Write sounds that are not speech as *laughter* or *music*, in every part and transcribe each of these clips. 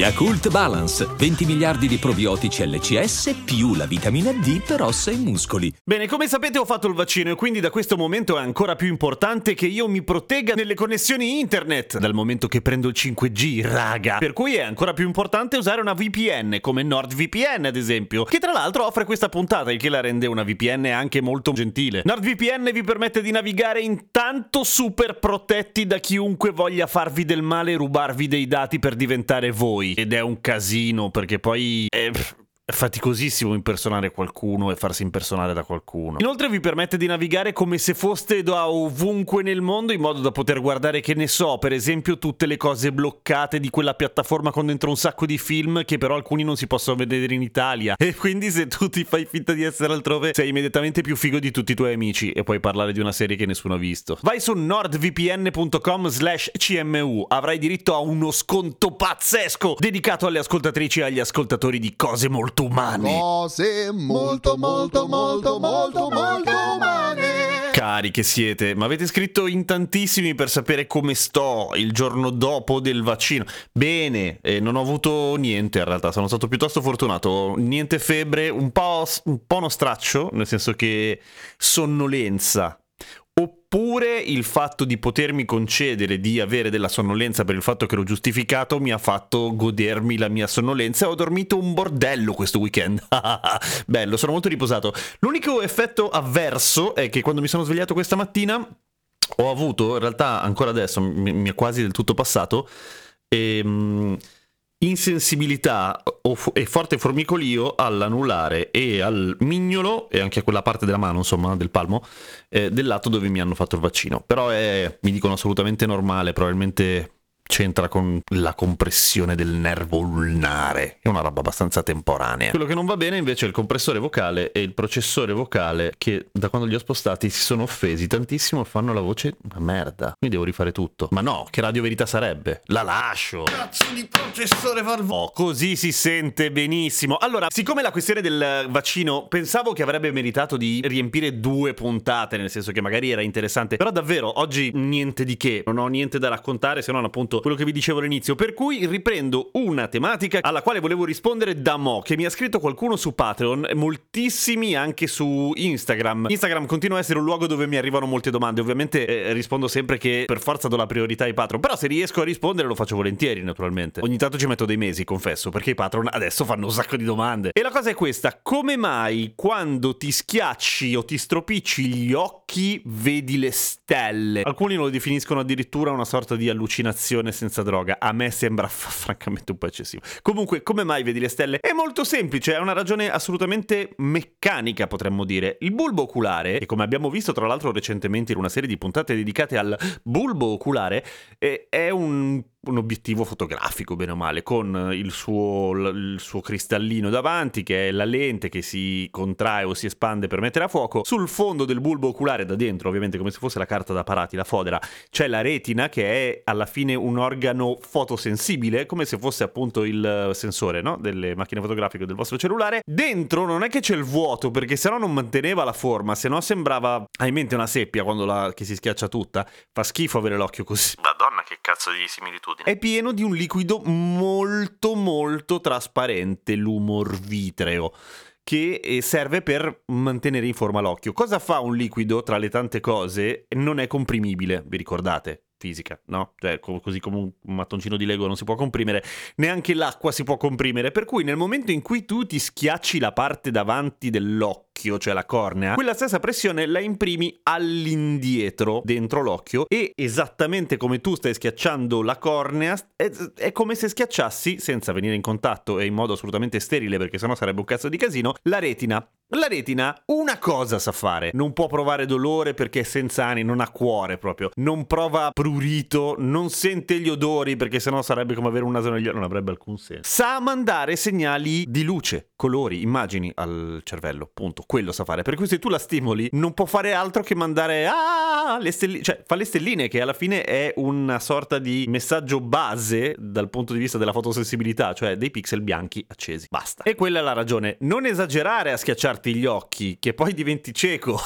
Yakult Balance, 20 miliardi di probiotici LCS più la vitamina D per ossa e muscoli. Bene, come sapete ho fatto il vaccino e quindi da questo momento è ancora più importante che io mi protegga nelle connessioni internet, dal momento che prendo il 5G, raga. Per cui è ancora più importante usare una VPN, come NordVPN ad esempio, che tra l'altro offre questa puntata, il che la rende una VPN anche molto gentile. NordVPN vi permette di navigare intanto super protetti da chiunque voglia farvi del male e rubarvi dei dati per diventare voi ed è un casino perché poi è, faticosissimo impersonare qualcuno e farsi impersonare da qualcuno. Inoltre vi permette di navigare come se foste da ovunque nel mondo in modo da poter guardare, che ne so, per esempio tutte le cose bloccate di quella piattaforma con dentro un sacco di film che però alcuni non si possono vedere in Italia. E quindi se tu ti fai finta di essere altrove sei immediatamente più figo di tutti i tuoi amici e puoi parlare di una serie che nessuno ha visto. Vai su nordvpn.com slash cmu, avrai diritto a uno sconto pazzesco dedicato alle ascoltatrici e agli ascoltatori di cose molto umane. Cose molto molto molto molto molto umane. Cari che siete, ma avete scritto in tantissimi per sapere come sto il giorno dopo del vaccino. Bene, eh, non ho avuto niente in realtà, sono stato piuttosto fortunato. Niente febbre, un po', un po' uno straccio, nel senso che sonnolenza oppure il fatto di potermi concedere di avere della sonnolenza per il fatto che ero giustificato mi ha fatto godermi la mia sonnolenza ho dormito un bordello questo weekend. *laughs* Bello, sono molto riposato. L'unico effetto avverso è che quando mi sono svegliato questa mattina ho avuto, in realtà ancora adesso mi, mi è quasi del tutto passato, ehm insensibilità e forte formicolio all'anulare e al mignolo e anche a quella parte della mano, insomma, del palmo, eh, del lato dove mi hanno fatto il vaccino. Però è, mi dicono, assolutamente normale, probabilmente c'entra con la compressione del nervo ulnare, è una roba abbastanza temporanea. Quello che non va bene invece è il compressore vocale e il processore vocale che da quando li ho spostati si sono offesi tantissimo e fanno la voce una merda. Quindi devo rifare tutto. Ma no, che radio verità sarebbe? La lascio. Cazzo di processore valvo. Oh, così si sente benissimo. Allora, siccome la questione del vaccino pensavo che avrebbe meritato di riempire due puntate, nel senso che magari era interessante, però davvero oggi niente di che, non ho niente da raccontare se non appunto quello che vi dicevo all'inizio, per cui riprendo una tematica alla quale volevo rispondere da mo', che mi ha scritto qualcuno su Patreon, moltissimi anche su Instagram. Instagram continua a essere un luogo dove mi arrivano molte domande, ovviamente eh, rispondo sempre che per forza do la priorità ai Patreon, però se riesco a rispondere lo faccio volentieri naturalmente. Ogni tanto ci metto dei mesi, confesso, perché i Patreon adesso fanno un sacco di domande. E la cosa è questa, come mai quando ti schiacci o ti stropicci gli occhi vedi le stelle? Alcuni lo definiscono addirittura una sorta di allucinazione senza droga. A me sembra f- *laughs* francamente un po' eccessivo. Comunque, come mai vedi le stelle? È molto semplice, è una ragione assolutamente meccanica, potremmo dire. Il bulbo oculare, che come abbiamo visto tra l'altro recentemente in una serie di puntate dedicate al bulbo oculare, è un un obiettivo fotografico, bene o male, con il suo, il suo, cristallino davanti, che è la lente che si contrae o si espande per mettere a fuoco. Sul fondo del bulbo oculare, da dentro, ovviamente come se fosse la carta da parati, la fodera, c'è la retina, che è alla fine un organo fotosensibile, come se fosse appunto il sensore no? delle macchine fotografiche del vostro cellulare. Dentro non è che c'è il vuoto, perché se no non manteneva la forma, se no sembrava, hai in mente una seppia quando la, che si schiaccia tutta. Fa schifo avere l'occhio così. Madonna, che cazzo di similitudine è pieno di un liquido molto molto trasparente, l'umor vitreo che eh, serve per mantenere in forma l'occhio. Cosa fa un liquido tra le tante cose? Non è comprimibile, vi ricordate? Fisica, no? Cioè, così come un mattoncino di Lego non si può comprimere, neanche l'acqua si può comprimere, per cui nel momento in cui tu ti schiacci la parte davanti dell'occhio, cioè la cornea, quella stessa pressione la imprimi all'indietro dentro l'occhio e esattamente come tu stai schiacciando la cornea, è, è come se schiacciassi, senza venire in contatto e in modo assolutamente sterile perché sennò sarebbe un cazzo di casino, la retina. La retina una cosa sa fare, non può provare dolore perché è senza ani, non ha cuore proprio, non prova prurito, non sente gli odori perché sennò sarebbe come avere un naso negli non avrebbe alcun senso. Sa mandare segnali di luce, colori, immagini al cervello, punto. quello sa fare. Per cui se tu la stimoli, non può fare altro che mandare ah, le stelline, cioè fa le stelline che alla fine è una sorta di messaggio base dal punto di vista della fotosensibilità, cioè dei pixel bianchi accesi. Basta. E quella è la ragione. Non esagerare a schiacciarti gli occhi, che poi diventi cieco,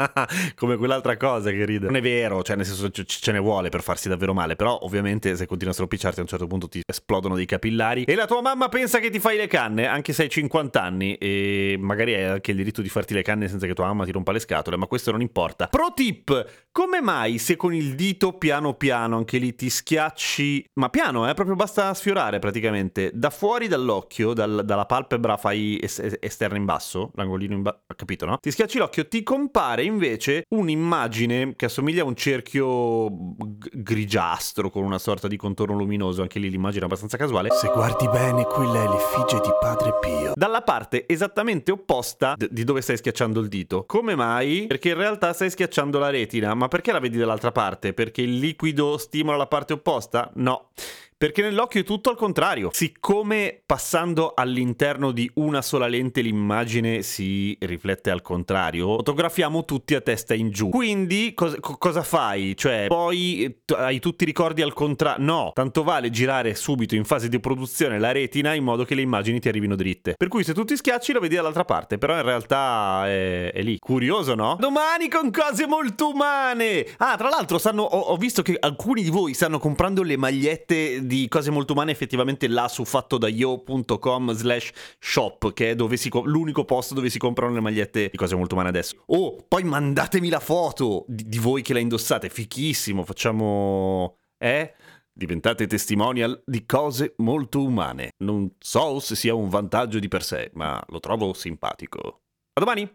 *laughs* come quell'altra cosa che ride. Non è vero, cioè nel senso ce ne vuole per farsi davvero male, però ovviamente se continui a stropicciarti a un certo punto ti esplodono dei capillari e la tua mamma pensa che ti fai le canne, anche se hai 50 anni e magari hai anche il diritto di farti le canne senza che tua mamma ti rompa le scatole, ma questo non importa. Pro tip, come mai se con il dito piano piano anche lì ti schiacci, ma piano, eh, proprio basta sfiorare praticamente, da fuori dall'occhio, dal, dalla palpebra fai es- esterna in basso, l'angolino in basso, capito no? Ti schiacci l'occhio, ti compare invece un'immagine che assomiglia a un cerchio g- grigiastro con una sorta di contorno luminoso, anche lì l'immagine è abbastanza casuale. Se guardi bene, quella è l'effigie di Padre Pio. Dalla parte esattamente opposta d- di dove stai schiacciando il dito. Come mai? Perché in realtà stai schiacciando la retina, ma perché la vedi dall'altra parte? Perché il liquido stimola la parte opposta? No. Perché nell'occhio è tutto al contrario. Siccome passando all'interno di una sola lente l'immagine si riflette al contrario, fotografiamo tutti a testa in giù. Quindi co- cosa fai? Cioè, poi t- hai tutti i ricordi al contrario? No, tanto vale girare subito in fase di produzione la retina in modo che le immagini ti arrivino dritte. Per cui se tu ti schiacci lo vedi dall'altra parte, però in realtà è, è lì. Curioso, no? Domani con cose molto umane! Ah, tra l'altro stanno, ho, ho visto che alcuni di voi stanno comprando le magliette di cose molto umane effettivamente là su fattodaio.com slash shop che è si co- l'unico posto dove si comprano le magliette di cose molto umane adesso. Oh poi mandatemi la foto di, di voi che la indossate fichissimo facciamo eh? Diventate testimonial di cose molto umane. Non so se sia un vantaggio di per sé ma lo trovo simpatico. A domani